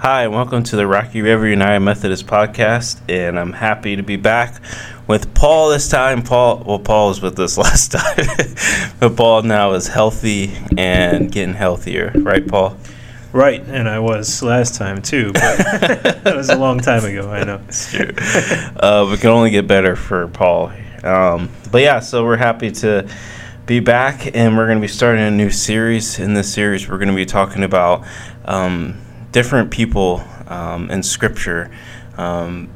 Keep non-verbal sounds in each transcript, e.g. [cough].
Hi, and welcome to the Rocky River United Methodist Podcast. And I'm happy to be back with Paul this time. Paul, well, Paul was with us [laughs] last time, but Paul now is healthy and getting healthier, right, Paul? Right, and I was last time too, but [laughs] that was a long time ago. I know. It's true. uh, we can only get better for Paul. Um, but yeah, so we're happy to be back, and we're going to be starting a new series. In this series, we're going to be talking about um, different people um, in Scripture, um,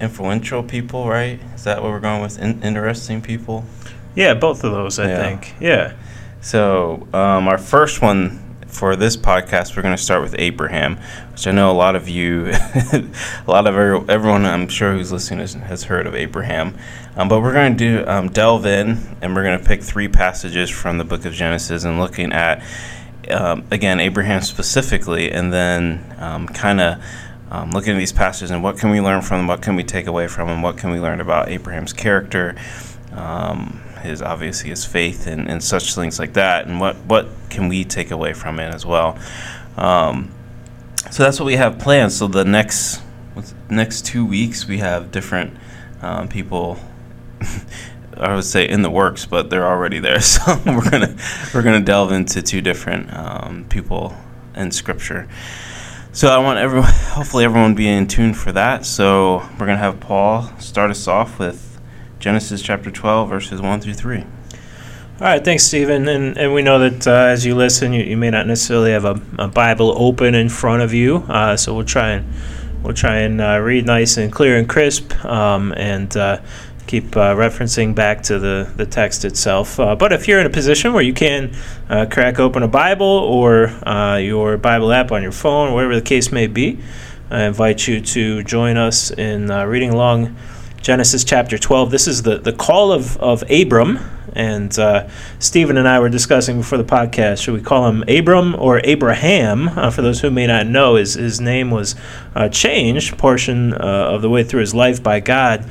influential people, right? Is that what we're going with? In- interesting people. Yeah, both of those, I Yeah. think. Yeah. So, um, our first one for this podcast, we're going to start with Abraham, which I know a lot of you, [laughs] a lot of everyone I'm sure who's listening has, has heard of Abraham. Um, but we're going to do um, delve in, and we're going to pick three passages from the book of Genesis and looking at, um, again, Abraham specifically, and then um, kind of um, looking at these passages and what can we learn from them, what can we take away from them, what can we learn about Abraham's character, um, his obviously his faith and, and such things like that, and what what can we take away from it as well. Um, so that's what we have planned. So the next next two weeks we have different um, people. [laughs] I would say in the works, but they're already there. [laughs] So we're gonna we're gonna delve into two different um, people in Scripture. So I want everyone, hopefully everyone be in tune for that. So we're gonna have Paul start us off with Genesis chapter 12, verses 1 through 3. All right, thanks, Stephen. And, and we know that uh, as you listen, you, you may not necessarily have a, a Bible open in front of you, uh, so we'll try and we'll try and uh, read nice and clear and crisp, um, and uh, keep uh, referencing back to the, the text itself. Uh, but if you're in a position where you can uh, crack open a Bible or uh, your Bible app on your phone, whatever the case may be, I invite you to join us in uh, reading along Genesis chapter 12. This is the, the call of, of Abram. And uh, Stephen and I were discussing before the podcast should we call him Abram or Abraham? For those who may not know, his, his name was changed portion of the way through his life by God.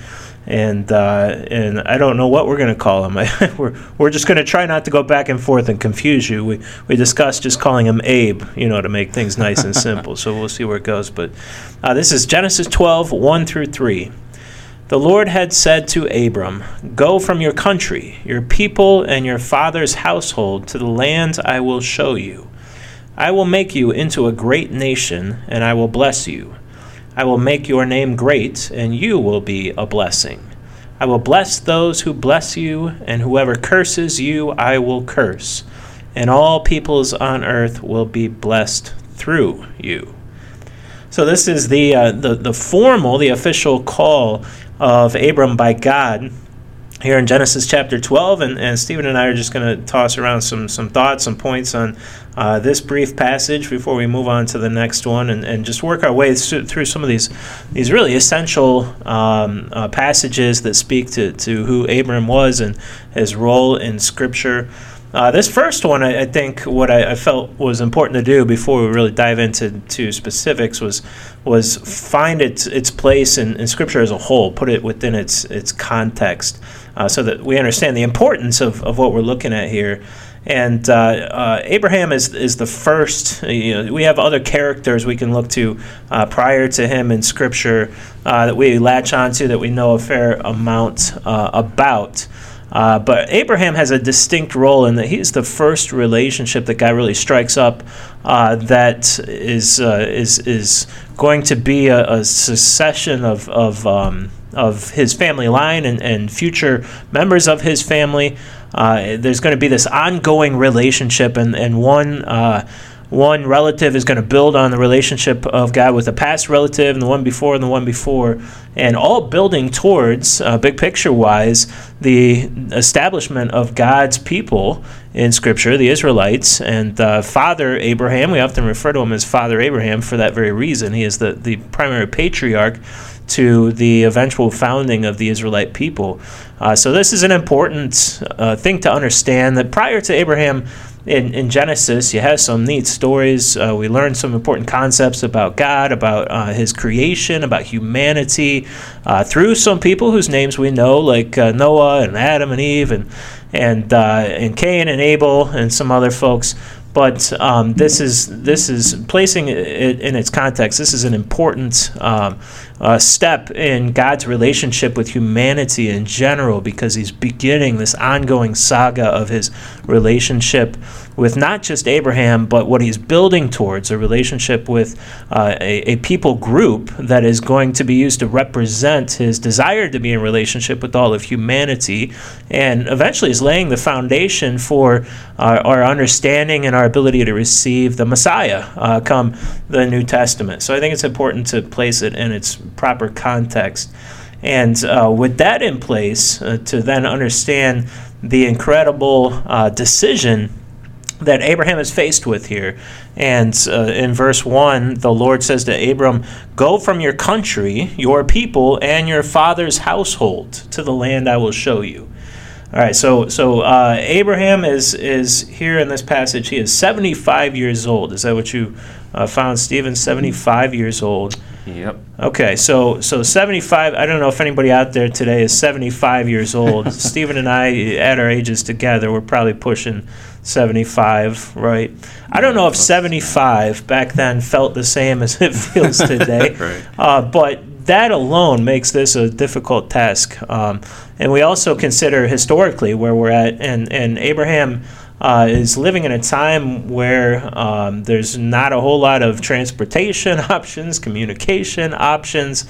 And uh, and I don't know what we're going to call him. [laughs] we're, we're just going to try not to go back and forth and confuse you. We, we discussed just calling him Abe, you know, to make things nice and simple. So we'll see where it goes. But uh, this is Genesis 12, 1 through 3. The Lord had said to Abram, Go from your country, your people, and your father's household to the land I will show you. I will make you into a great nation, and I will bless you. I will make your name great, and you will be a blessing. I will bless those who bless you, and whoever curses you, I will curse. And all peoples on earth will be blessed through you. So this is the uh, the the formal, the official call of Abram by God here in Genesis chapter 12, and, and Stephen and I are just going to toss around some some thoughts, some points on uh, this brief passage before we move on to the next one, and, and just work our way through, some of these these really essential um, uh, passages that speak to, to who Abram was and his role in Scripture. Uh, this first one, I, I think, what I, I felt was important to do before we really dive into to specifics was was find its its place in, in Scripture as a whole, put it within its its context, uh, so that we understand the importance of, of what we're looking at here. And uh, uh, Abraham is is the first. You know, we have other characters we can look to uh, prior to him in Scripture uh, that we latch onto that we know a fair amount uh, about. Uh, but Abraham has a distinct role in that he's the first relationship that God really strikes up uh, that is uh, is is going to be a, a succession of of, um, of his family line and, and future members of his family. Uh, there's going to be this ongoing relationship, and and one. Uh, one relative is going to build on the relationship of God with a past relative and the one before and the one before, and all building towards, uh, big picture wise, the establishment of God's people in Scripture, the Israelites, and uh, Father Abraham. We often refer to him as Father Abraham for that very reason. He is the, the primary patriarch to the eventual founding of the Israelite people. Uh, so, this is an important uh, thing to understand that prior to Abraham, in, in Genesis, you have some neat stories. Uh, we learn some important concepts about God, about uh, His creation, about humanity, uh, through some people whose names we know, like uh, Noah and Adam and Eve, and and and Cain and Abel and some other folks. But um, this is this is placing it in its context. This is an important um, uh, step in God's relationship with humanity in general because He's beginning this ongoing saga of His relationship with not just Abraham, but what He's building towards a relationship with uh, a, a people group that is going to be used to represent His desire to be in relationship with all of humanity, and eventually is laying the foundation for our, our understanding and our ability to receive the Messiah uh, come the New Testament. So I think it's important to place it in its proper context. And uh, with that in place, uh, to then understand the incredible uh, decision that Abraham is faced with here. And uh, in verse 1, the Lord says to Abram, Go from your country, your people, and your father's household to the land I will show you. All right, so so uh, Abraham is is here in this passage. He is seventy five years old. Is that what you uh, found, Stephen? Seventy five years old. Yep. Okay, so so seventy five. I don't know if anybody out there today is seventy five years old. [laughs] Stephen and I, at our ages together, we're probably pushing seventy five, right? I don't know if seventy five back then felt the same as it [laughs] feels [laughs] today, Right. uh, but that alone makes this a difficult task. Um, and we also consider historically where we're at, and, and Abraham uh, is living in a time where um, there's not a whole lot of transportation [laughs] options, communication options.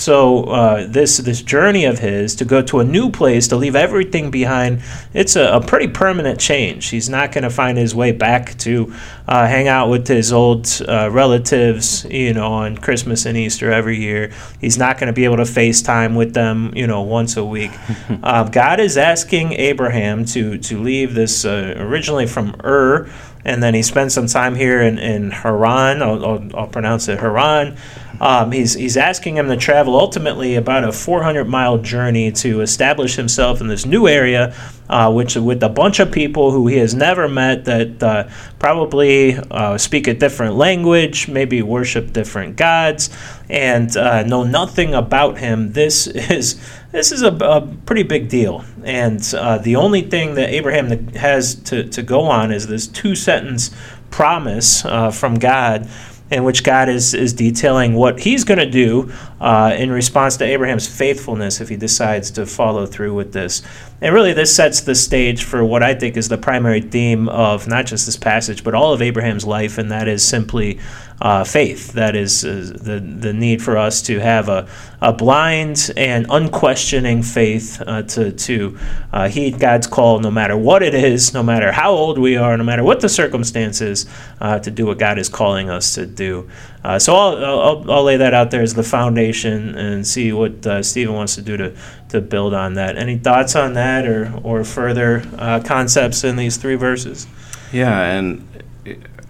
So uh, this this journey of his to go to a new place to leave everything behind, it's a, a pretty permanent change. He's not going to find his way back to uh, hang out with his old uh, relatives, you know, on Christmas and Easter every year. He's not going to be able to FaceTime with them, you know, once a week. [laughs] uh, God is asking Abraham to to leave this uh, originally from Ur and then he spent some time here in, in Haran. I'll, I'll, I'll pronounce it Haran. Um, he's, he's asking him to travel ultimately about a 400 mile journey to establish himself in this new area, uh, which with a bunch of people who he has never met that uh, probably uh, speak a different language, maybe worship different gods, and uh, know nothing about him. This is this is a, a pretty big deal. And uh, the only thing that Abraham has to, to go on is this two sentence promise uh, from God in which God is, is detailing what he's going to do uh, in response to Abraham's faithfulness if he decides to follow through with this. And really, this sets the stage for what I think is the primary theme of not just this passage, but all of Abraham's life, and that is simply uh, faith. That is uh, the, the need for us to have a, a blind and unquestioning faith uh, to, to uh, heed God's call no matter what it is, no matter how old we are, no matter what the circumstances, uh, to do what God is calling us to do. Uh, so I'll, I'll, I'll, lay that out there as the foundation and see what Stephen wants to do to, to build on that. Any thoughts on that or, or further concepts in these three verses? Yeah, and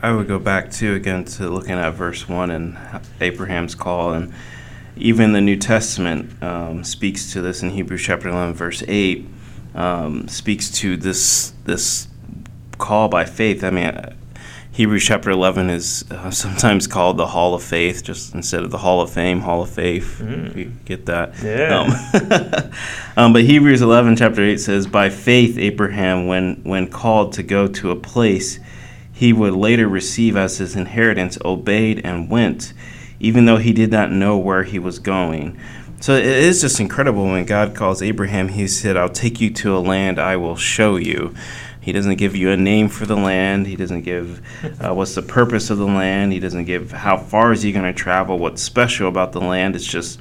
I would go back to again to looking at verse 1 and Abraham's call. And even the New Testament um, speaks to this in Hebrews chapter 11, verse 8, um, speaks to this, this call by faith. I mean, Hebrews chapter 11 is uh, [laughs] sometimes called the Hall of Faith, just instead of the Hall of Fame, Hall of Faith. Mm. If you get that. Yeah. Um, [laughs] um, but Hebrews 11, chapter 8 says, By faith, Abraham, when, when called to go to a place he would later receive as his inheritance, obeyed and went, even though he did not know where he was going. So it is just incredible when God calls Abraham, he said, I'll take you to a land I will show you. He doesn't give you a name for the land. He doesn't give uh, what's the purpose of the land. He doesn't give how far is he going to travel, what's special about the land. It's just,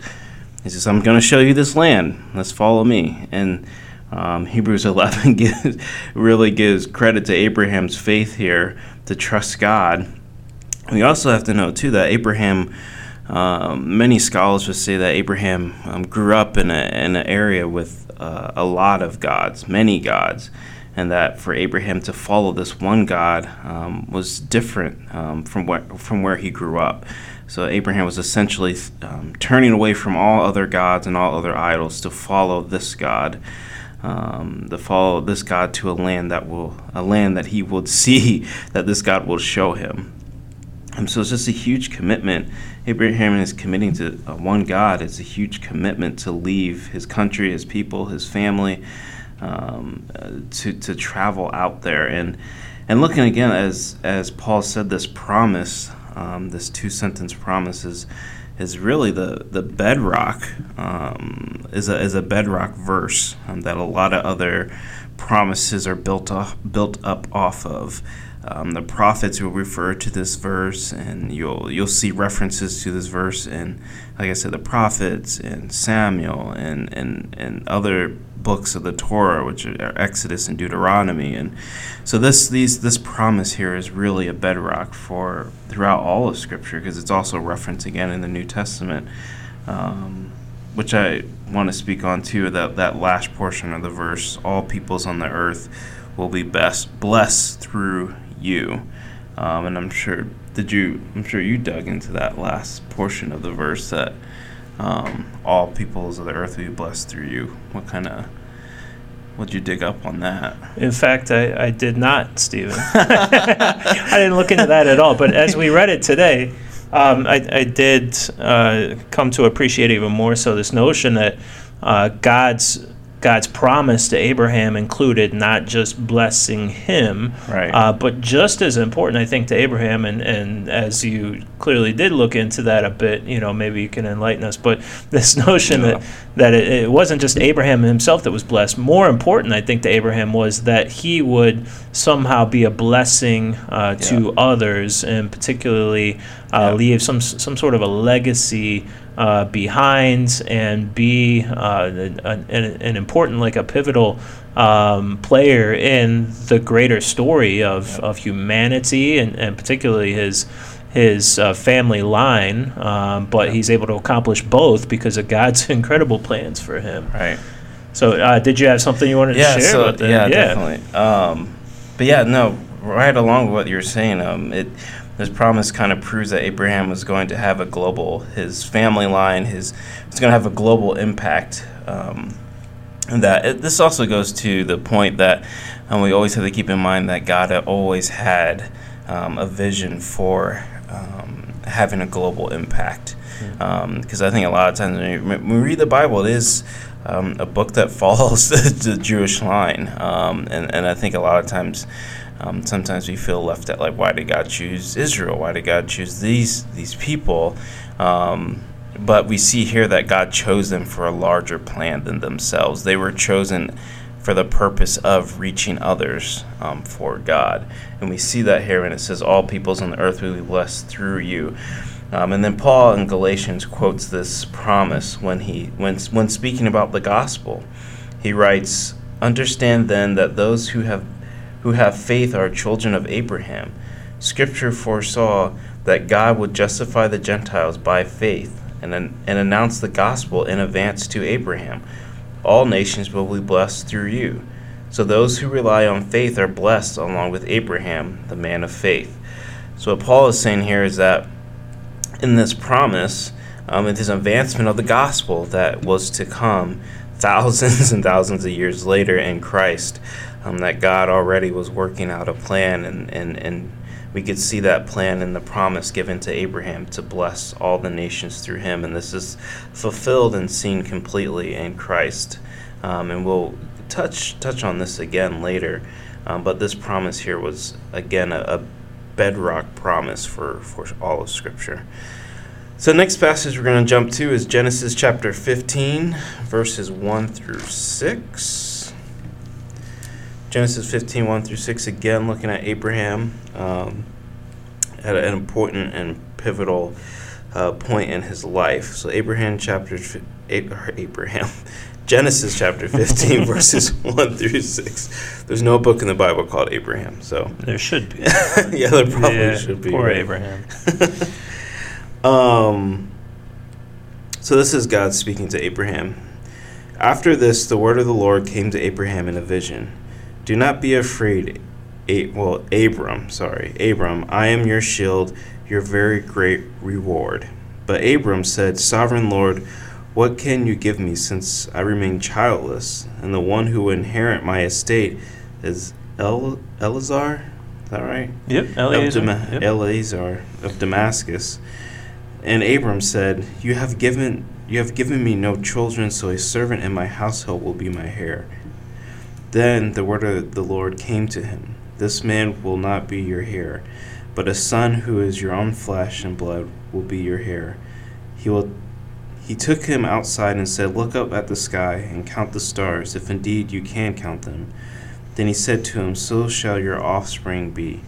he says, I'm going to show you this land. Let's follow me. And um, Hebrews [laughs] 11 gives, really gives credit to Abraham's faith here to trust God. We also have to know, too, that Abraham, um, many scholars would say that Abraham um, grew up in, a, in an area with uh, a lot of gods, many gods, and that for Abraham to follow this one God um, was different um, from, where, from where he grew up. So Abraham was essentially um, turning away from all other gods and all other idols to follow this God um, to follow this God to a land that will a land that he will [laughs] see that this God will show him. And so it's just a huge commitment. Abraham is committing to uh, one God. It's a huge commitment to leave his country, his people, his family, um, uh, to to travel out there and and looking again as as Paul said, this promise, um, this two sentence promise is is really the the bedrock um, is a is a bedrock verse um, that a lot of other promises are built off built up off of. Um, the prophets will refer to this verse, and you'll you'll see references to this verse in, like I said, the prophets and Samuel and and and other books of the Torah, which are Exodus and Deuteronomy, and so this these this promise here is really a bedrock for throughout all of Scripture because it's also referenced again in the New Testament, um, which I want to speak on too. That that last portion of the verse: "All peoples on the earth will be best blessed through you," um, and I'm sure did you I'm sure you dug into that last portion of the verse that um, all peoples of the earth will be blessed through you. What kind of What'd you dig up on that? In fact, I, I did not, Stephen. [laughs] I didn't look into that at all. But as we read it today, um, I, I, did uh, come to appreciate even more so this notion that uh, God's God's promise to Abraham included not just blessing him, right. uh, but just as important, I think, to Abraham. And, and as you clearly did look into that a bit, you know, maybe you can enlighten us. But [laughs] this notion yeah. that, that it, it, wasn't just Abraham himself that was blessed. More important, I think, to Abraham was that he would somehow be a blessing uh, yeah. to others, and particularly uh, yeah. leave some some sort of a legacy uh, behind and be uh, an, an, important, like a pivotal um, player in the greater story of, of humanity and, and particularly his his uh, family line. Um, but he's able to accomplish both because of God's [laughs] incredible plans for him. Right. So, uh, did you have something you wanted yeah, to share so, about that? Yeah, yeah. definitely. Um, but yeah, no, right along with what you're saying, um, it this promise kind of proves that Abraham was going to have a global, his family line, his was going to have a global impact. Um, and that it, this also goes to the point that um, we always have to keep in mind that God always had um, a vision for um, having a global impact. Because um, I think a lot of times when we read the Bible, it is um, a book that [laughs] follows the, the Jewish line, um, and and I think a lot of times um, sometimes we feel left out, like why did God choose Israel? Why did God choose these these people? Um, but we see here that God chose them for a larger plan than themselves. They were chosen for the purpose of reaching others um, for God, and we see that here when it says, "All peoples on the earth will be blessed through you." Um, and then Paul in Galatians quotes this promise when he when when speaking about the gospel. He writes, "Understand then that those who have who have faith are children of Abraham. Scripture foresaw that God would justify the Gentiles by faith and, and announce the gospel in advance to Abraham. All nations will be blessed through you. So those who rely on faith are blessed along with Abraham, the man of faith. So what Paul is saying here is that in this promise, um, in this advancement of the gospel that was to come thousands [laughs] and thousands of years later in Christ, um, that God already was working out a plan, and, and, and we could see that plan in the promise given to Abraham to bless all the nations through him. And this is fulfilled and seen completely in Christ. Um, and we'll touch touch on this again later. Um, but this promise here was again a, a bedrock promise for, for all of Scripture. So, next passage we're going to jump to is Genesis chapter 15, verses 1 through 6. Genesis 15, 1 through 6, again looking at Abraham um, at an important and pivotal uh, point in his life. So, Abraham chapter, Abraham, [laughs] Genesis chapter 15, [laughs] verses 1 through 6. There's no book in the Bible called Abraham, so. There should be. [laughs] yeah, there probably yeah, should be. Poor right? Abraham. um, so, this is God speaking to Abraham. After this, the word of the Lord came to Abraham in a vision. Do not be afraid, a- well, Abram, sorry, Abram, I am your shield, your very great reward. But Abram said, Sovereign Lord, what can you give me since I remain childless, and the one who will inherit my estate is El- Eleazar? Is that right? Yep, Eleazar. Dama- yep. Eleazar of Damascus. And Abram said, You have given you have given me no children, so a servant in my household will be my heir. Then the word of the Lord came to him This man will not be your heir, but a son who is your own flesh and blood will be your heir. He will he took him outside and said, Look up at the sky and count the stars, if indeed you can count them. Then he said to him, So shall your offspring be.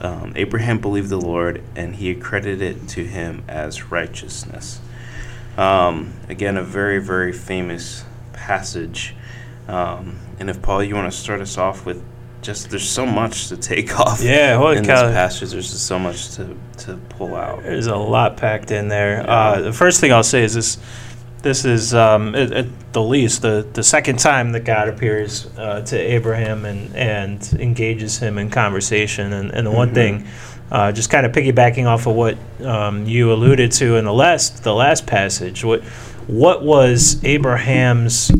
Um, Abraham believed the Lord, and he accredited it to him as righteousness. Um, again, a very, very famous passage. Um, and if Paul, you want to start us off with just there's so much to take [laughs] off. Yeah, holy in this passage. There's just so much to, to pull out. There's a lot packed in there. Yeah. Uh, the first thing I'll say is this: this is um, at, at, the least the, the second time that God appears uh, to Abraham and and engages him in conversation. And, and the mm-hmm. one thing, uh, just kind of piggybacking off of what um, you alluded to in the last the last passage, what what was Abraham's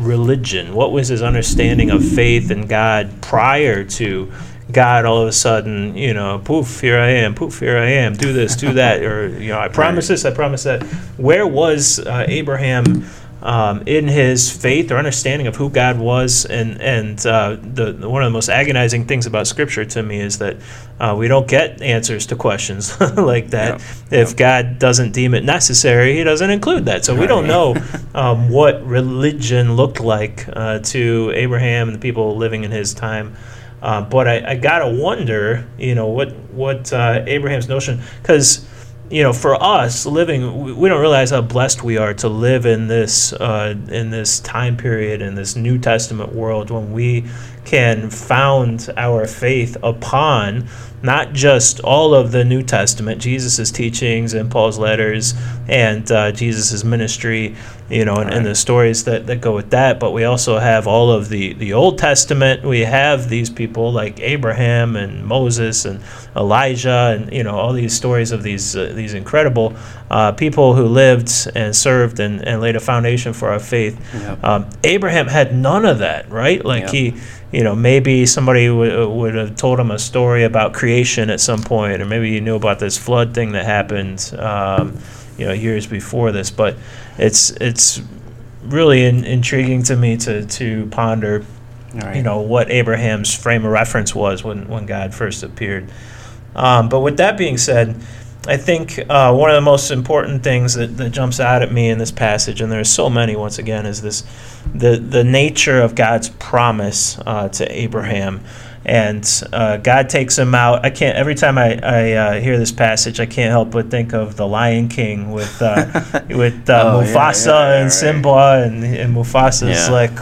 religion? What was his understanding of faith and God prior to God all of a sudden, you know, poof, here I am, poof, here I am, do this, do that, or, you know, I [laughs] promise this, I promise that. Where was uh, Abraham um, in his faith or understanding of who God was. And and uh, the, one of the most agonizing things about Scripture to me is that uh, we don't get answers to questions [laughs] like that. If. God doesn't deem it necessary, He doesn't include that. So we don't know [laughs] um, what religion looked like uh, to Abraham and the people living in his time. Uh, but I, I, gotta wonder, you know, what what uh, Abraham's notion because you know, for us living, we don't realize how blessed we are to live in this uh, in this time period in this New Testament world when we can found our faith upon not just all of the New Testament, Jesus' teachings and Paul's letters and uh, Jesus' ministry, you know, and, right. and, the stories that, that go with that, but we also have all of the, the Old Testament. We have these people like Abraham and Moses and Elijah and, you know, all these stories of these, uh, these incredible uh, people who lived and served and, and laid a foundation for our faith. Yep. Um, Abraham had none of that, right? Like yep. he you know, maybe somebody w- would have told him a story about creation at some point, or maybe he knew about this flood thing that happened, um, you know, years before this. But it's it's really in, intriguing to me to to ponder, right. you know, what Abraham's frame of reference was when when God first appeared. Um, but with that being said, I think uh, one of the most important things that, that jumps out at me in this passage, and there's so many once again, is this the the nature of God's promise uh, to Abraham. And uh, God takes him out. I can't. Every time I, I uh, hear this passage, I can't help but think of the Lion King with uh, [laughs] with uh, oh, Mufasa yeah, yeah, yeah, and Simba, and, and Mufasa's like,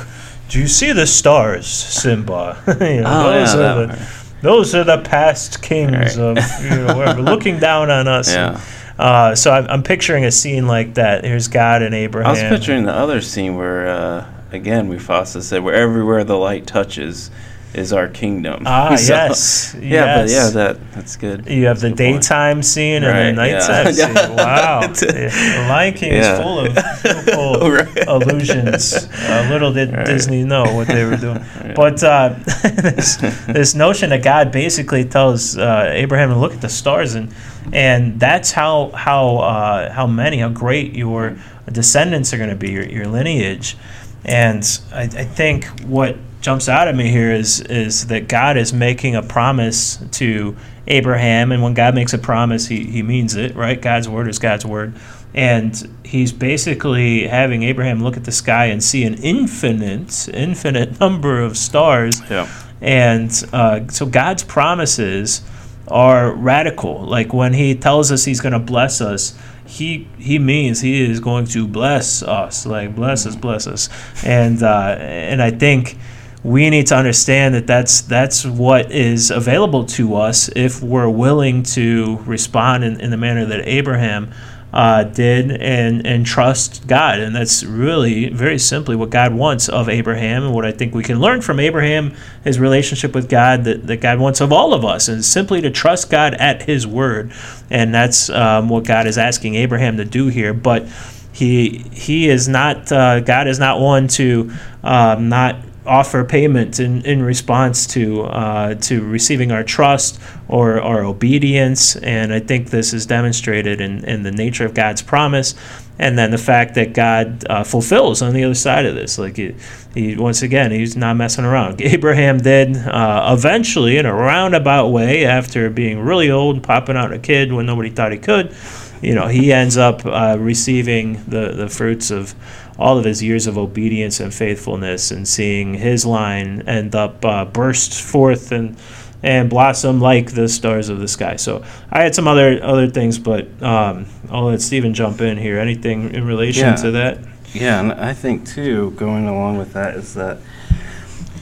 "Do you see the stars, Simba?" [laughs] you know, oh, are the, those are the past kings right. of you know wherever looking down on us. Yeah. And, uh, so I'm, I'm, picturing a scene like that. Here's God and Abraham. I was picturing the other scene where, uh, again, we Mufasa said, "Where everywhere the light touches." Is our kingdom. Ah, [laughs] so, yes. [laughs] Yeah, yes. but yeah, that that's good. You have the daytime point. scene and the nighttime [laughs] yeah. scene. Wow. the Lion King yeah. is full of beautiful right. illusions. Uh, little did right. Disney know what they were doing. But uh, this, this notion that God basically tells uh, Abraham to look at the stars and and that's how how uh, how many how great your descendants are going to be your, your lineage and I, I think what jumps out at me here is is that God is making a promise to Abraham, and when God makes a promise, he, he means it, right? God's word is God's word. And he's basically having Abraham look at the sky and see an infinite, infinite [laughs] number of stars. Yeah. And uh, so God's promises are radical. Like when he tells us he's going to bless us, he he means he is going to bless us. Like bless us, bless us. And uh, and I think we need to understand that that's that's what is available to us if we're willing to respond in, in the manner that Abraham uh, did and and trust God. And that's really very simply what God wants of Abraham. And what I think we can learn from Abraham his relationship with God that, that God wants of all of us and simply to trust God at his word. And that's um, what God is asking Abraham to do here. But he he is not uh, God is not one to um, not offer payment in, in response to uh, to receiving our trust or our obedience. And I think this is demonstrated in, in the nature of God's promise and then the fact that God uh, fulfills on the other side of this. Like he, he, once again, he's not messing around. [laughs] Abraham did uh, eventually, in a roundabout way, after being really old and popping out a kid when nobody thought he could. You know, he ends up uh, receiving the, the fruits of all of his years of obedience and faithfulness, and seeing his line end up uh, burst forth and and blossom like the stars of the sky. So I had some other other things, but um, I'll let Stephen jump in here. Anything in relation Yeah. to that? Yeah, and I think too, going along with that, is that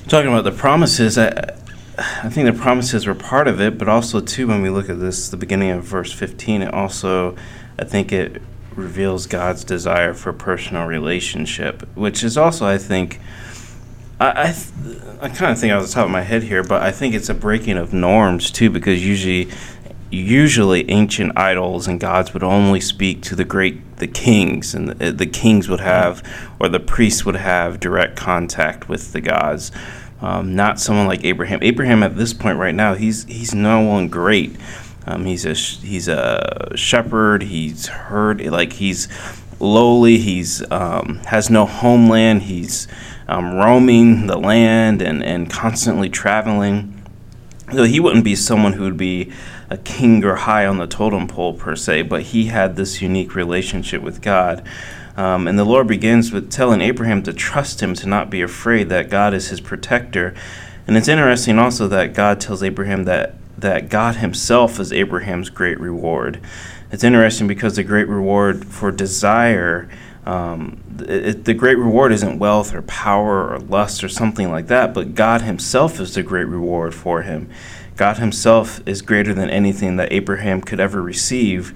talking about the promises. I, I think the promises were part of it, but also too, when we look at this, the beginning of verse fifteen, it also, I think it reveals God's desire for personal relationship, which is also, I think, I, I, th- I kind of think off the top of my head here, but I think it's a breaking of norms too, because usually, usually ancient idols and gods would only speak to the great, the kings, and the, the kings would have, or the priests would have direct contact with the gods. Um, not someone like Abraham. Abraham at this point right now, he's he's no one great. Um, he's a he's a shepherd. He's heard like he's lowly. He's um, has no homeland. He's um, roaming the land and, and constantly traveling. So he wouldn't be someone who would be a king or high on the totem pole per se, but he had this unique relationship with God. Um, and the Lord begins with telling Abraham to trust him, to not be afraid, that God is his protector. And it's interesting also that God tells Abraham that, that God himself is Abraham's great reward. It's interesting because the great reward for desire, um, it, the great reward isn't wealth or power or lust or something like that, but God himself is the great reward for him. God himself is greater than anything that Abraham could ever receive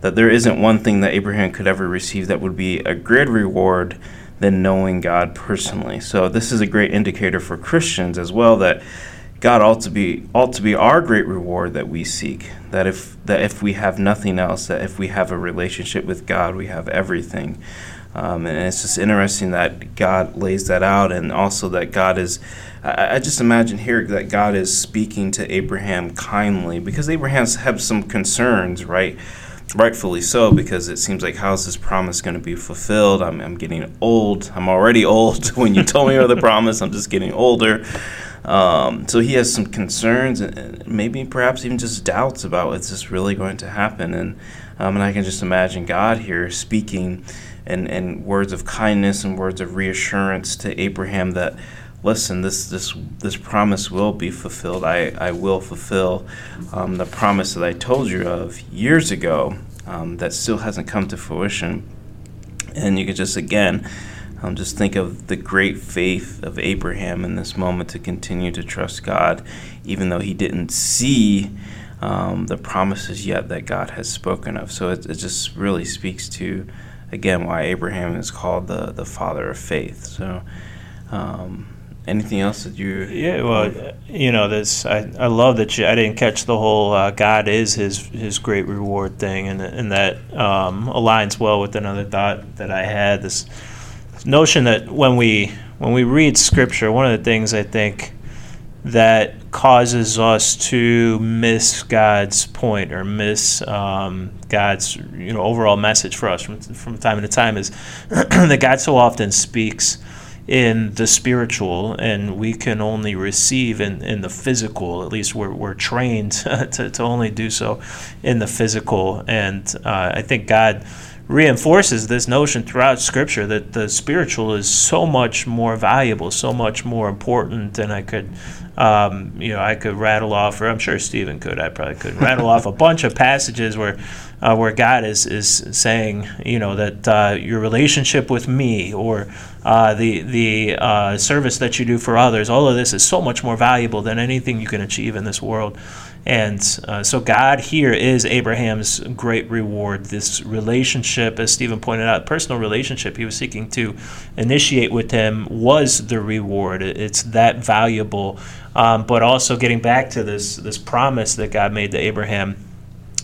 that there isn't one thing that Abraham could ever receive that would be a greater reward than knowing God personally. So this is a great indicator for Christians as well that God ought to be ought to be our great reward that we seek. That if that if we have nothing else, that if we have a relationship with God, we have everything. Um, and it's just interesting that God lays that out, and also that God is. I, I just imagine here that God is speaking to Abraham kindly because Abraham's have some concerns, right? rightfully so because it seems like how's this promise going to be fulfilled I'm, I'm getting old i'm already old [laughs] when you told me of the promise i'm just getting older um, so he has some concerns and- maybe perhaps even just doubts about is this really going to happen and um, and i can just imagine god here speaking and, and words of kindness and words of reassurance to abraham that listen, this this this promise will be fulfilled. I, I will fulfill um, the promise that I told you of years ago um, that still hasn't come to fruition. And you could just again um, just think of the great faith of Abraham in this moment to continue to trust God, even though he didn't see. Um, the promises yet that God has spoken of. So it, it just really speaks to, again, why Abraham is called the, the father of faith. So, um, anything else that you Yeah, well, you know, this I, I love that you, I didn't catch the whole uh, God is his his great reward thing, and and that um, aligns well with another thought that I had. This notion that when we when we read Scripture, one of the things I think that causes us to miss God's point or miss um, God's you know overall message for us from from time to time is [clears throat] that God so often speaks in the spiritual and we can only receive in, in the physical. At least we're, we're trained [laughs] to, to only do so in the physical. And uh, i think god reinforces this notion throughout scripture that the spiritual is so much more valuable so much more important than i could um, you know i could rattle off or i'm sure stephen could i probably could rattle off a bunch of passages where uh, where God is is saying, you know, that uh, your relationship with me or uh, the the uh, service that you do for others, all of this is so much more valuable than anything you can achieve in this world. And uh, so God here is Abraham's great reward. This relationship, as Stephen pointed out, personal relationship he was seeking to initiate with him was the reward. It's that valuable. Um, but also getting back to this this promise that God made to Abraham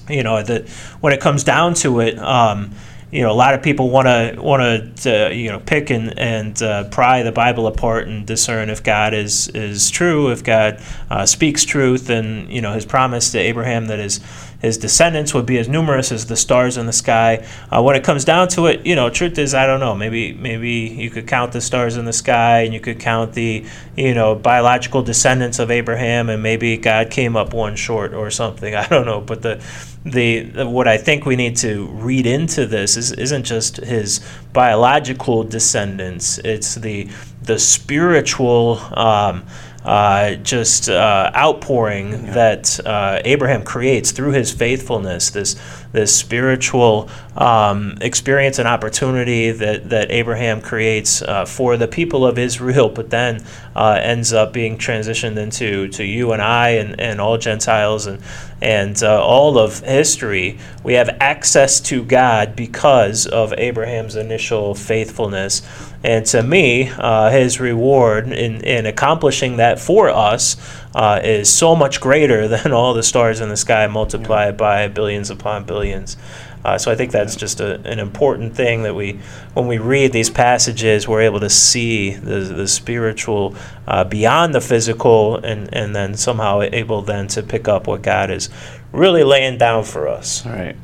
you know that when it comes down to it um, you know, a lot of people want to want to you know pick and and uh, pry the Bible apart and discern if God is is true, if God uh, speaks truth, and you know His promise to Abraham that his his descendants would be as numerous as the stars in the sky. Uh, when it comes down to it, you know, truth is, I don't know. Maybe maybe you could count the stars in the sky, and you could count the you know biological descendants of Abraham, and maybe God came up one short or something. [laughs] I don't know, but the the what I think we need to read into this is isn't just his biological descendants; it's the the spiritual. Um, uh, just uh, outpouring yeah. that uh, Abraham creates through his faithfulness, this this spiritual um, experience and opportunity that, that Abraham creates uh, for the people of Israel, but then uh, ends up being transitioned into to you and I and, and all Gentiles and and uh, all of history. We have access to God because of Abraham's initial faithfulness. And to me, uh, his reward in, in accomplishing that for us uh, is so much greater [laughs] than all the stars in the sky multiplied yeah. by billions upon billions. Uh, so I think that's just a, an important thing that we, when we read these passages, we're able to see the, the spiritual uh, beyond the physical, and, and then somehow able then to pick up what God is really laying down for us. All right,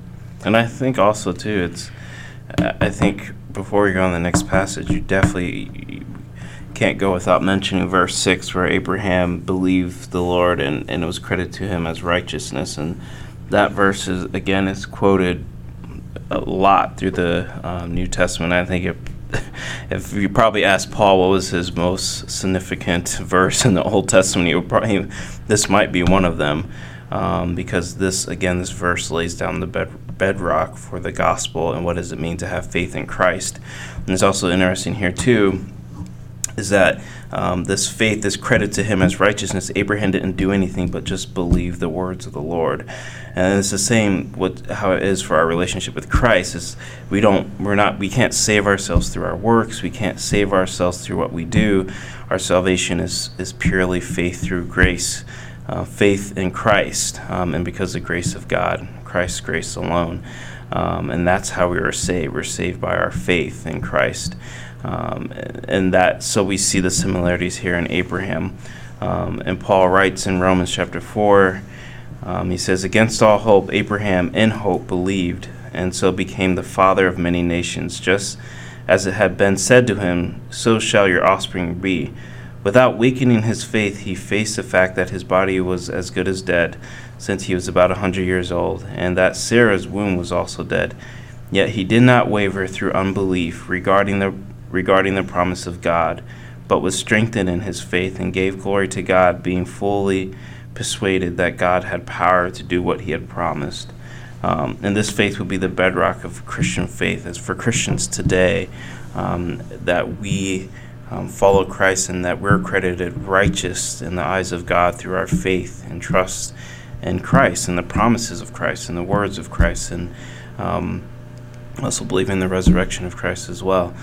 and I think also too, it's I think before you go on the next passage, you definitely can't go without mentioning verse 6 where Abraham believed the Lord and, and it was credited to him as righteousness. And that verse, is, again, is quoted a lot through the um, New Testament. I think if, [laughs] if you probably asked Paul what was his most significant [laughs] verse in the Old Testament, he would probably, this might be one of them. Um, because this, again, this verse lays down the bed, bedrock for the gospel and what does it mean to have faith in Christ. And it's also interesting here, too, is that um, this faith is credit to him as righteousness. Abraham didn't do anything but just believe the words of the Lord, and it's the same what how it is for our relationship with Christ. Is we don't we're not we can't save ourselves through our works. We can't save ourselves through what we do. Our salvation is is purely faith through grace, uh, faith in Christ, um, and because of the grace of God, Christ's grace alone. Um, and that's how we are saved. We're saved by our faith in Christ. Um, and that, so we see the similarities here in Abraham. Um, and Paul writes in Romans chapter 4, um, he says, Against all hope, Abraham in hope believed, and so became the father of many nations, just as it had been said to him, So shall your offspring be. Without weakening his faith, he faced the fact that his body was as good as dead, since he was about a hundred years old, and that Sarah's womb was also dead. Yet he did not waver through unbelief regarding the regarding the promise of God, but was strengthened in his faith and gave glory to God, being fully persuaded that God had power to do what he had promised. Um, and this faith would be the bedrock of Christian faith, as for Christians today, um, that we um, follow Christ and that we're credited righteous in the eyes of God through our faith and trust in Christ and the promises of Christ and the words of Christ, and um, also believe in the resurrection of Christ as well.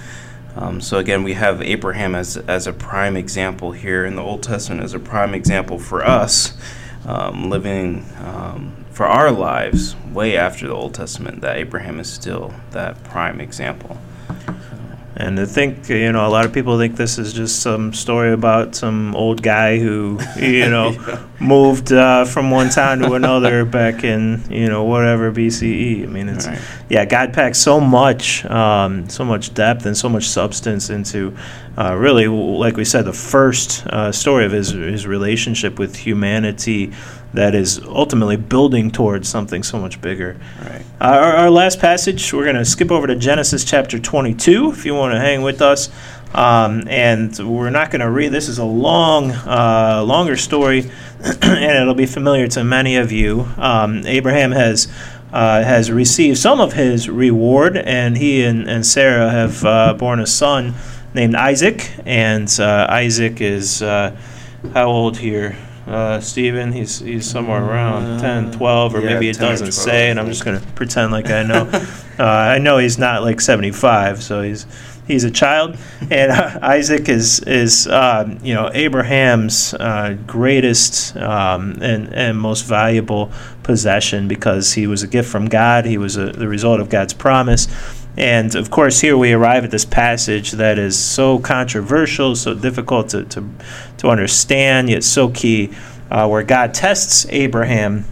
Um, so again, we have Abraham as as a prime example here in the Old Testament as a prime example for us um, living um, for our lives way after the Old Testament. That Abraham is still that prime example. And I think, you know, a lot of people think this is just some story about some old guy who, [laughs] you know, yeah. moved uh, from one town to another back in, you know, whatever BCE. I mean, it's right. yeah, God packed so much, um, so much depth and so much substance into, uh, really, like we said, the first uh, story of his his relationship with humanity that is ultimately building towards something so much bigger. Right. Our, our, last passage, we're going to skip over to Genesis chapter 22 if you want to hang with us. Um, and we're not going to read, this is a long, uh, longer story, [clears throat] and it'll be familiar to many of you. Um, Abraham has. Uh, has received some of his reward, and he and, and Sarah have uh, born a son named Isaac. And uh, Isaac is uh, how old here? Uh, Stephen. He's he's somewhere around uh, 10, 12, or yeah, maybe it doesn't say, and I'm just going to pretend like I know. [laughs] uh, I know he's not like 75, so he's he's a child, and uh, [laughs] Isaac is is um, you know Abraham's uh, greatest um, and and most valuable possession because he was a gift from God. He was a, the result of God's promise. And of course, here we arrive at this passage that is so controversial, so difficult to, to, to understand, yet so key, uh, where God tests Abraham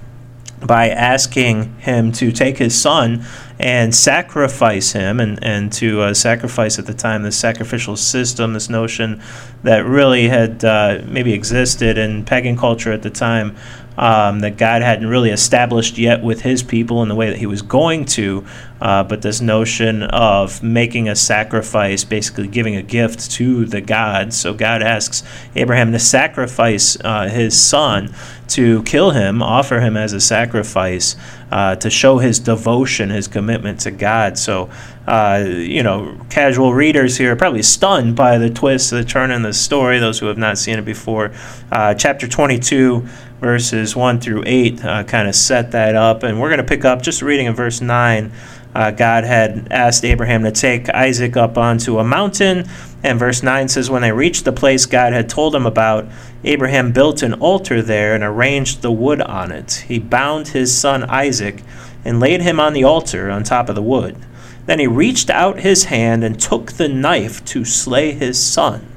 by asking him to take his son and sacrifice him and, and to uh, sacrifice at the time the sacrificial system, this notion that really had uh, maybe existed in pagan culture at the time um, that God hadn't really established yet with his people in the way that he was going to. Uh, but this notion of making a sacrifice, basically giving a gift to the gods. So God asks Abraham to sacrifice uh, his son, to kill him, offer him as a sacrifice, uh, to show his devotion, his commitment to God. So, uh, you know, casual readers here are probably stunned by the twist, the turn in the story, those who have not seen it before. Uh, chapter 22 verses 1 through 8 uh, kind of set that up. And we're going to pick up just reading in verse 9. Uh, God had asked Abraham to take Isaac up onto a mountain. And verse 9 says, When they reached the place God had told him about, Abraham built an altar there and arranged the wood on it. He bound his son Isaac and laid him on the altar on top of the wood. Then he reached out his hand and took the knife to slay his son.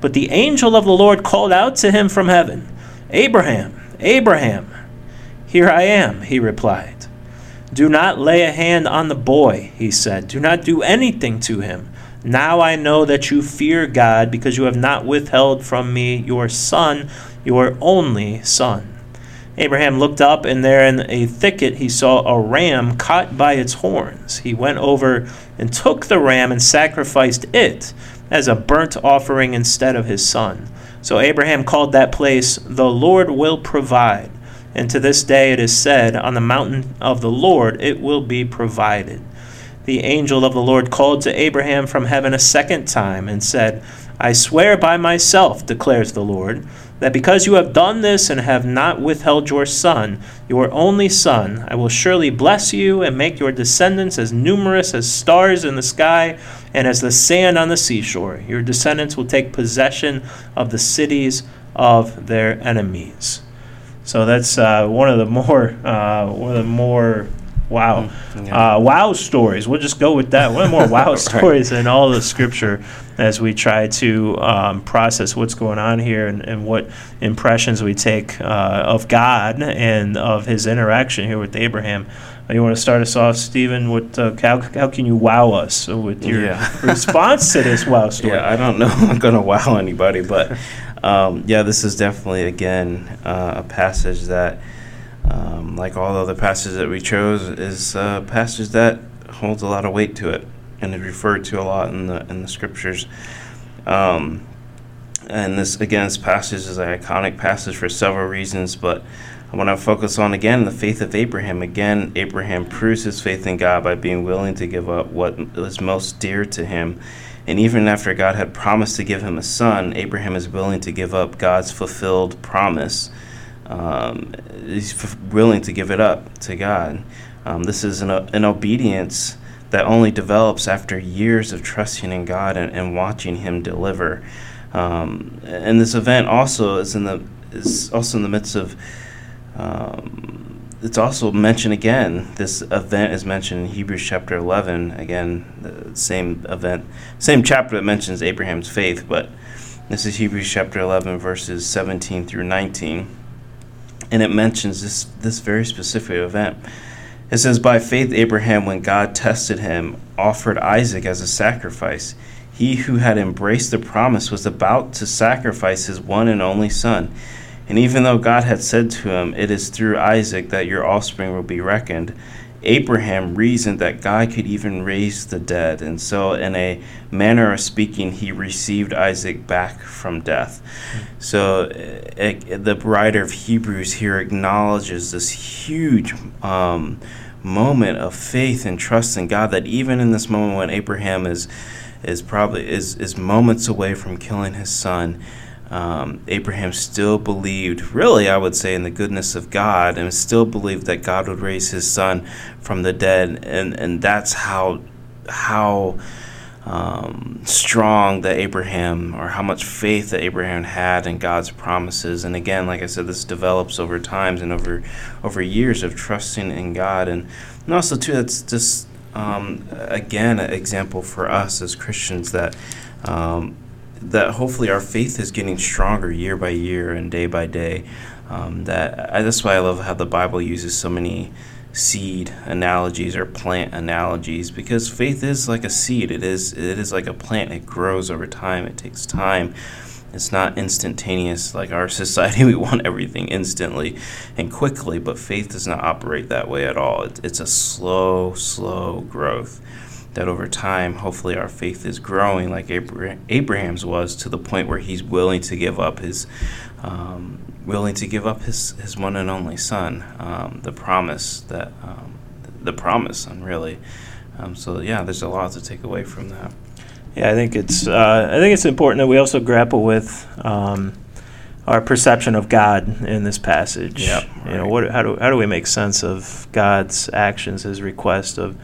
But the angel of the Lord called out to him from heaven, Abraham, Abraham. Here I am, he replied. Do not lay a hand on the boy, he said. Do not do anything to him. Now I know that you fear God because you have not withheld from me your son, your only son. Abraham looked up, and there in a thicket he saw a ram caught by its horns. He went over and took the ram and sacrificed it as a burnt offering instead of his son. So Abraham called that place, The Lord will provide. And to this day it is said, On the mountain of the Lord it will be provided. The angel of the Lord called to Abraham from heaven a second time and said, I swear by myself, declares the Lord that because you have done this and have not withheld your son, your only son, I will surely bless you and make your descendants as numerous as stars in the sky and as the sand on the seashore. Your descendants will take possession of the cities of their enemies. So that's uh, one of the more uh, one of the more wow mm, yeah. uh, wow stories. We'll just go with that. One more [laughs] wow right. stories in all the scripture as we try to um, process what's going on here and, and what impressions we take uh, of God and of his interaction here with Abraham. You want to start us off, Stephen? What, uh, how, how can you wow us with your yeah. [laughs] response to this wow story? Yeah, I don't know [laughs] I'm going to wow anybody, but um, yeah, this is definitely, again, uh, a passage that, um, like all the other passages that we chose, is a passage that holds a lot of weight to it and is referred to a lot in the in the scriptures. Um, and this again, this passage is an iconic passage for several reasons, but I want to focus on again the faith of Abraham. Again, Abraham proves his faith in God by being willing to give up what was most dear to him. And even after God had promised to give him a son, Abraham is willing to give up God's fulfilled promise. Um, he's willing to give it up to God. Um, this is an, an obedience that only develops after years of trusting in God and, and watching Him deliver. Um, and this event also is in the is also in the midst of. Um, it's also mentioned again. This event is mentioned in Hebrews chapter 11. Again, the same event, same chapter that mentions Abraham's faith, but this is Hebrews chapter 11, verses 17 through 19. And it mentions this, this very specific event. It says, By faith, Abraham, when God tested him, offered Isaac as a sacrifice. He who had embraced the promise was about to sacrifice his one and only son. And even though God had said to him, It is through Isaac that your offspring will be reckoned, Abraham reasoned that God could even raise the dead, and so, in a manner of speaking, he received Isaac back from death. So, it, uh, the writer of Hebrews here acknowledges this huge um, moment of faith and trust in God. That even in this moment when Abraham is is probably is is moments away from killing his son um, Abraham still believed, really, I would say, in the goodness of God, and still believed that God would raise his son from the dead, and and that's how how um, strong that Abraham, or how much faith that Abraham had in God's promises. And again, like I said, this develops over times and over over years of trusting in God, and and also too, that's just um, again an example for us as Christians that um, that hopefully our faith is getting stronger year by year and day by day. Um, that I, that's why I love how the Bible uses so many seed analogies or plant analogies because faith is like a seed. It is it is like a plant. It grows over time. It takes time. It's not instantaneous like our [laughs] society. We want everything instantly and quickly, but faith does not operate that way at all. It, it's a slow, slow growth that over time, hopefully, our faith is growing like Abraham's was to the point where he's willing to give up his um, willing to give up his, his one and only son, um, the promise that um, the promise son really. Um, so yeah, there's a lot to take away from that. Yeah, I think it's uh, I think it's important that we also grapple with um, our perception of God in this passage. Yeah, right. you know, what how do how do we make sense of God's actions, His request of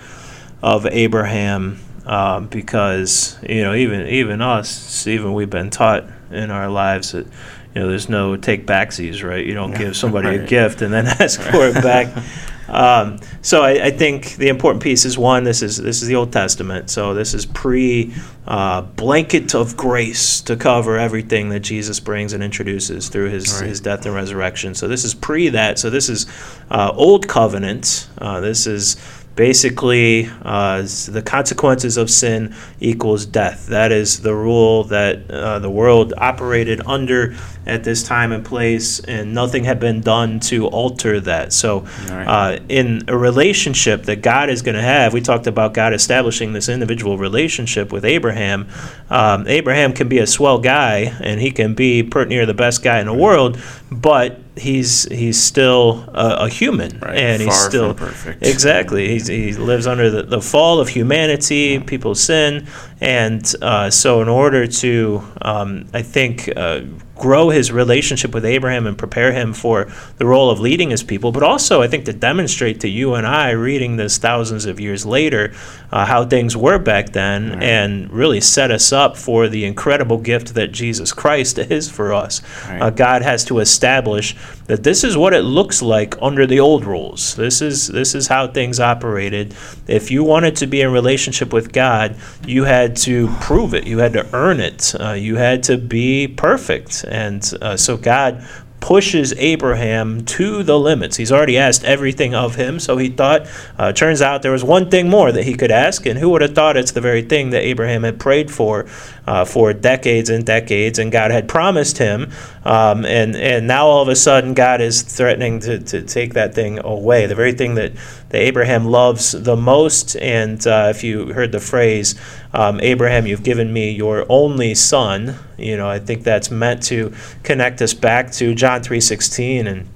of Abraham? Uh, because you know, even even us, even we've been taught in our lives that you know, there's no take backsies, right? You don't give somebody right. a gift and then [laughs] ask for it back. Um, so I, I, think the important piece is one. This is this is the Old Testament, so this is pre uh, blanket of grace to cover everything that Jesus brings and introduces through his right. his death and resurrection. So this is pre that. So this is uh, Old Covenant. Uh, this is basically uh, the consequences of sin equals death. That is the rule that uh, the world operated under at this time and place, and nothing had been done to alter that. So, right. uh, in a relationship that God is going to have, we talked about God establishing this individual relationship with Abraham. Um, Abraham can be a swell guy, and he can be pretty near the best guy in the world, but he's he's still a, a human, right. and Far he's still perfect. Exactly, he's, he lives under the, the fall of humanity, people's sin, and uh, so in order to, um, I think. Uh, grow his relationship with Abraham and prepare him for the role of leading his people, but also, I think, to demonstrate to you and I, reading this thousands of years later, uh, how things were back then right. and really set us up for the incredible gift that Jesus Christ is for us. Right. Uh, God has to establish that this is what it looks like under the old rules. This is this is how things operated. If you wanted to be in relationship with God, you had to prove it. You had to earn it. Uh, you had to be perfect. And uh, so God pushes Abraham to the limits. He's already asked everything of him, so he thought, uh, turns out there was one thing more that he could ask, and who would have thought it's the very thing that Abraham had prayed for uh, for decades and decades, and God had promised him, um, and, and now all of a sudden God is threatening to, to take that thing away, the very thing that, that Abraham loves the most, and uh, if you heard the phrase, um, Abraham, you've given me your only son. You know, I think that's meant to connect us back to John 3:16 and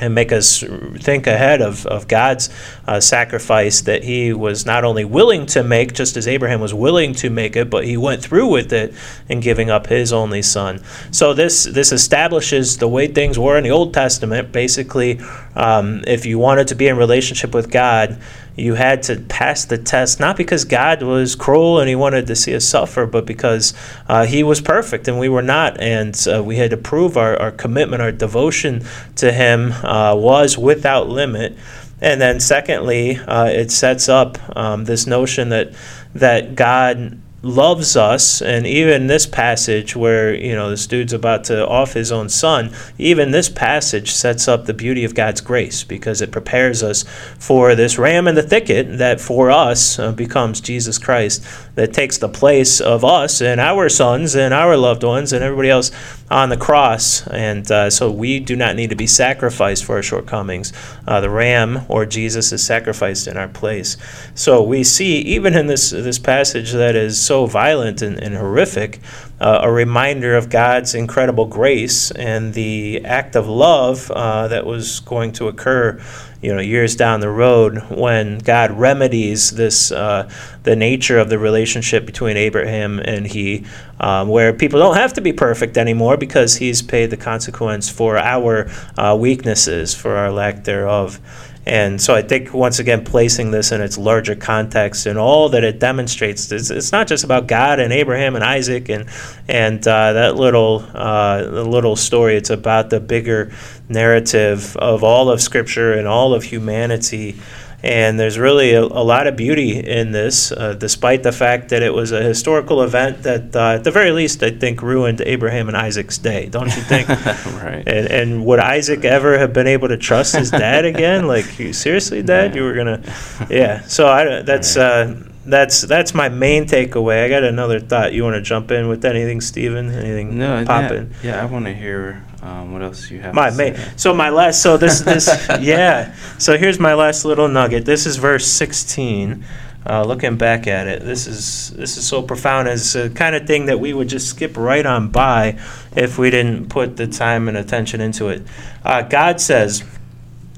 and make us think ahead of, of God's uh, sacrifice that he was not only willing to make, just as Abraham was willing to make it, but he went through with it in giving up his only son. So this this establishes the way things were in the Old Testament. Basically, um, if you wanted to be in relationship with God, you had to pass the test, not because God was cruel and he wanted to see us suffer, but because uh, he was perfect and we were not. And uh, we had to prove our, our commitment, our devotion to him uh, was without limit. And then, secondly, uh, it sets up um, this notion that that God loves us and even this passage where you know this dude's about to off his own son even this passage sets up the beauty of god's grace because it prepares us for this ram in the thicket that for us uh, becomes jesus christ that takes the place of us and our sons and our loved ones and everybody else on the cross. And uh, so we do not need to be sacrificed for our shortcomings. Uh, the ram or jesus is sacrificed in our place. So we see even in this this passage that is so violent and, and horrific, uh, a reminder of God's incredible grace and the act of love uh, that was going to occur, you know, years down the road when God remedies this, uh, the nature of the relationship between Abraham and he, um, where people don't have to be perfect anymore because He's paid the consequence for our uh, weaknesses, for our lack thereof. And so I think once again placing this in its larger context and all that it demonstrates, it's, it's not just about God and Abraham and Isaac and and uh, that little uh, little story. It's about the bigger narrative of all of Scripture and all of humanity And there's really a, a lot of beauty in this, uh, despite the fact that it was a historical event that, uh, at the very least, I think ruined Abraham and Isaac's day. Don't you think? [laughs] right. And, and would Isaac ever have been able to trust his dad [laughs] again? Like, you, seriously, Dad, you were gonna, [laughs] yeah. So I, that's uh, that's that's my main takeaway. I got another thought. You want to jump in with anything, Stephen? Anything No, popping? yeah, yeah, I want to hear um, what else you have. My say. So my last. So this this [laughs] yeah. So here's my last little nugget. This is verse 16. Uh, looking back at it, this is this is so profound. It's the kind of thing that we would just skip right on by if we didn't put the time and attention into it. Uh, God says.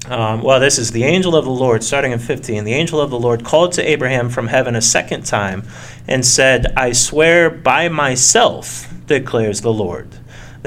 Um, well, this is the angel of the Lord, starting in 15. The angel of the Lord called to Abraham from heaven a second time and said, I swear by myself, declares the Lord,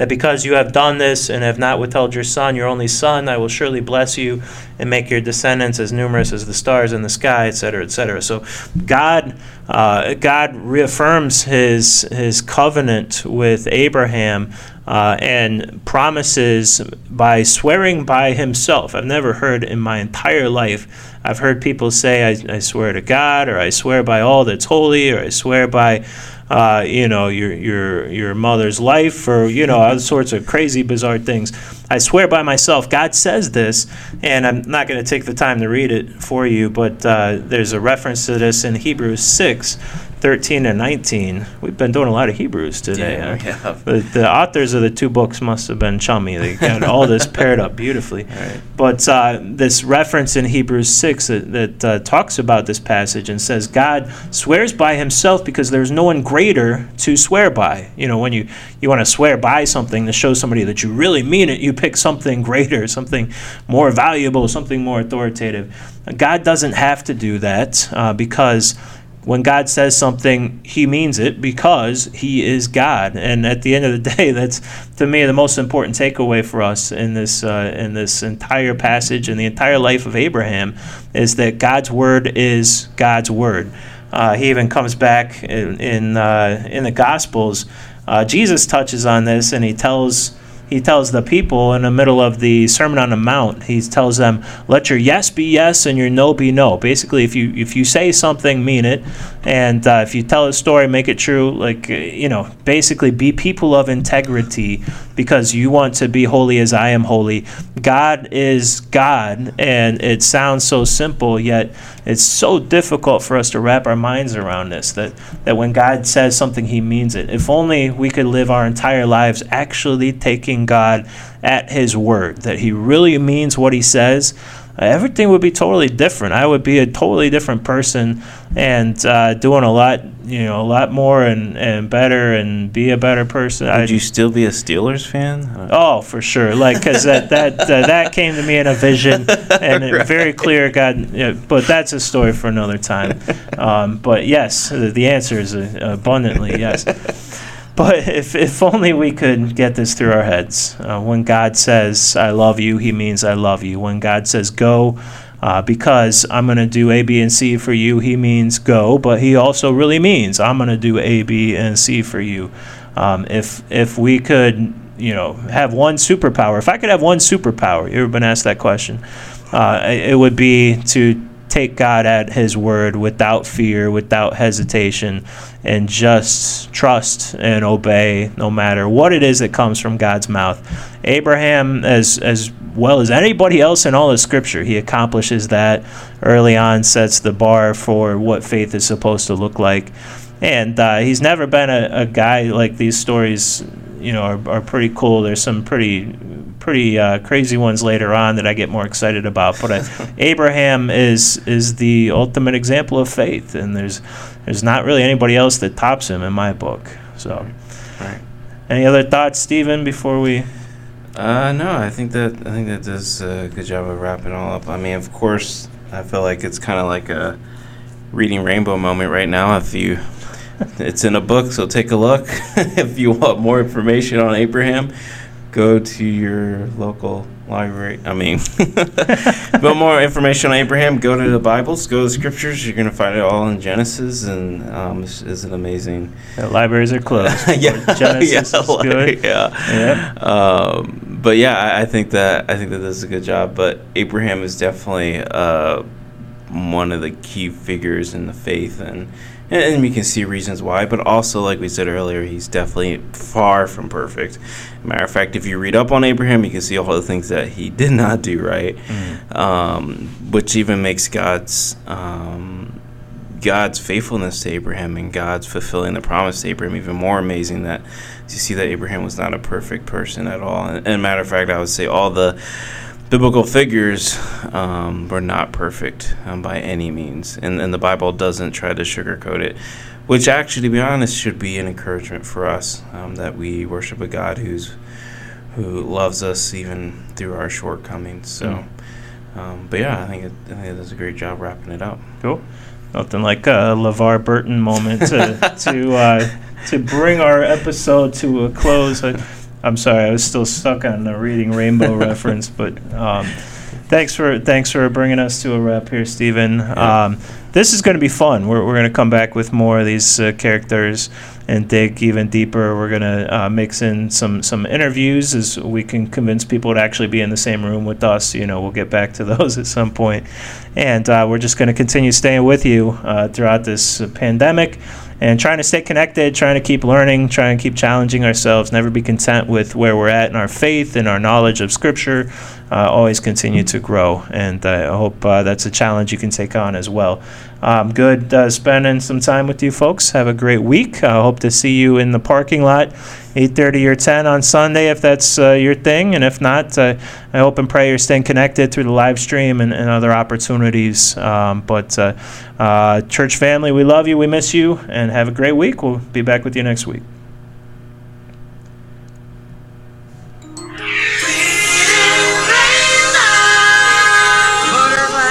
that because you have done this and have not withheld your son, your only son, I will surely bless you and make your descendants as numerous as the stars in the sky, etc., etc. So God, uh, God reaffirms his his covenant with Abraham uh, and promises by swearing by himself. I've never heard in my entire life. I've heard people say, I, I swear to God, or I swear by all that's holy, or I swear by uh, you know, your your your mother's life, or you know, all sorts of crazy, bizarre things. I swear by myself. God says this, and I'm not going to take the time to read it for you, but uh, there's a reference to this in Hebrews six. 13 and 19. We've been doing a lot of Hebrews today. Yeah, huh? we The, have. the authors of the two books must have been chummy. They got all this paired up beautifully. [laughs] Right. But uh, this reference in Hebrews 6 that, that uh, talks about this passage and says God swears by himself because there's no one greater to swear by. You know, when you, you want to swear by something to show somebody that you really mean it, you pick something [laughs] greater, something more valuable, something more authoritative. God doesn't have to do that uh, because when God says something, He means it because He is God. And at the end of the [laughs] day, that's to me the most important takeaway for us in this uh, in this entire passage and the entire life of Abraham is that God's word is God's word. Uh, he even comes back in in, uh, in the Gospels. Uh, Jesus touches on this, and he tells he tells the people in the middle of the Sermon on the Mount, he tells them, "Let your yes be yes and your no be no." Basically, if you if you say something, mean it, and uh, if you tell a story, make it true. Like you know, basically, be people of integrity because you want to be holy as I am holy. God is God, and it sounds so simple, yet it's so difficult for us to wrap our minds around this. That that when God says something, He means it. If only we could live our entire lives actually taking God at His word, that He really means what He says. Everything would be totally different. I would be a totally different person, and uh, doing a lot, you know, a lot more and, and better, and be a better person. Would you still be a Steelers fan? Oh, for sure. Like, because that that uh, that came to me in a vision, and it [laughs] very clear. God, yeah, but that's a story for another time. [laughs] Um, but yes, the, the answer is uh, abundantly yes. But if if only we could get this through our heads. Uh, when God says "I love you," He means "I love you." When God says "Go," uh, because I'm going to do A, B, and C for you, He means go. But He also really means I'm going to do A, B, and C for you. Um, if if we could, you know, have one superpower. If I could have one superpower, you ever been asked that question? Uh, it it would be to take God at His word without fear, without hesitation, and just trust and obey no matter what it is that comes from God's mouth. Abraham, as as well as anybody else in all of Scripture, he accomplishes that early on, sets the bar for what faith is supposed to look like. And uh, he's never been a, a guy like these stories, you know, are, are pretty cool. There's some pretty pretty uh, crazy ones later on that I get more excited about. But I, [laughs] Abraham is is the ultimate example of faith, and there's there's not really anybody else that tops him in my book. So, Right. any other thoughts, Stephen, before we? Uh, no, I think that I think that does a good job of wrapping all up. I mean, of course, I feel like it's kind of like a reading rainbow moment right now. If you, it's in a book, so take a look. [laughs] if you want more information on Abraham, go to your local library. I mean, [laughs] [laughs] but more information on Abraham, go to the Bibles, go to the scriptures. You're gonna find it all in Genesis, and um, it's, it's an amazing. The libraries are closed. [laughs] yeah, Genesis yeah, is like- good. Yeah. Um, but yeah, I, I think that I think that does a good job. But Abraham is definitely uh, one of the key figures in the faith, and and we can see reasons why. But also, like we said earlier, he's definitely far from perfect. Matter of fact, if you read up on Abraham, you can see all the things that he did not do right, mm. um, which even makes God's um, God's faithfulness to Abraham and God's fulfilling the promise to Abraham even more amazing. That you see that Abraham was not a perfect person at all. And, and matter of fact, I would say all the biblical figures um, were not perfect um, by any means, and, and the Bible doesn't try to sugarcoat it. Which, actually, to be honest, should be an encouragement for us um, that we worship a God who's who loves us even through our shortcomings. So, mm. but yeah, I think it, I think it does a great job wrapping it up. Cool. Nothing like a LeVar Burton moment to [laughs] to uh, to bring our episode to a close. I, I'm sorry, I was still stuck on the reading Rainbow [laughs] reference, but um, thanks for thanks for bringing us to a wrap here, Stephen. Yeah. Um, this is going to be fun. We're, we're going to come back with more of these uh, characters and dig even deeper. We're going to uh, mix in some some interviews as we can convince people to actually be in the same room with us. You know, we'll get back to [laughs] those at some point, and uh, we're just going to continue staying with you uh, throughout this pandemic and trying to stay connected, trying to keep learning, trying to keep challenging ourselves, never be content with where we're at in our faith and our knowledge of Scripture. Uh, always continue to grow, and I hope uh, that's a challenge you can take on as well. Um, good uh, spending some time with you folks. Have a great week. I hope to see you in the parking lot, 8:30 or 10 on Sunday if that's uh, your thing, and if not, uh, I hope and pray you're staying connected through the live stream and, and other opportunities. Um, but church family, we love you, we miss you, and have a great week. We'll be back with you next week.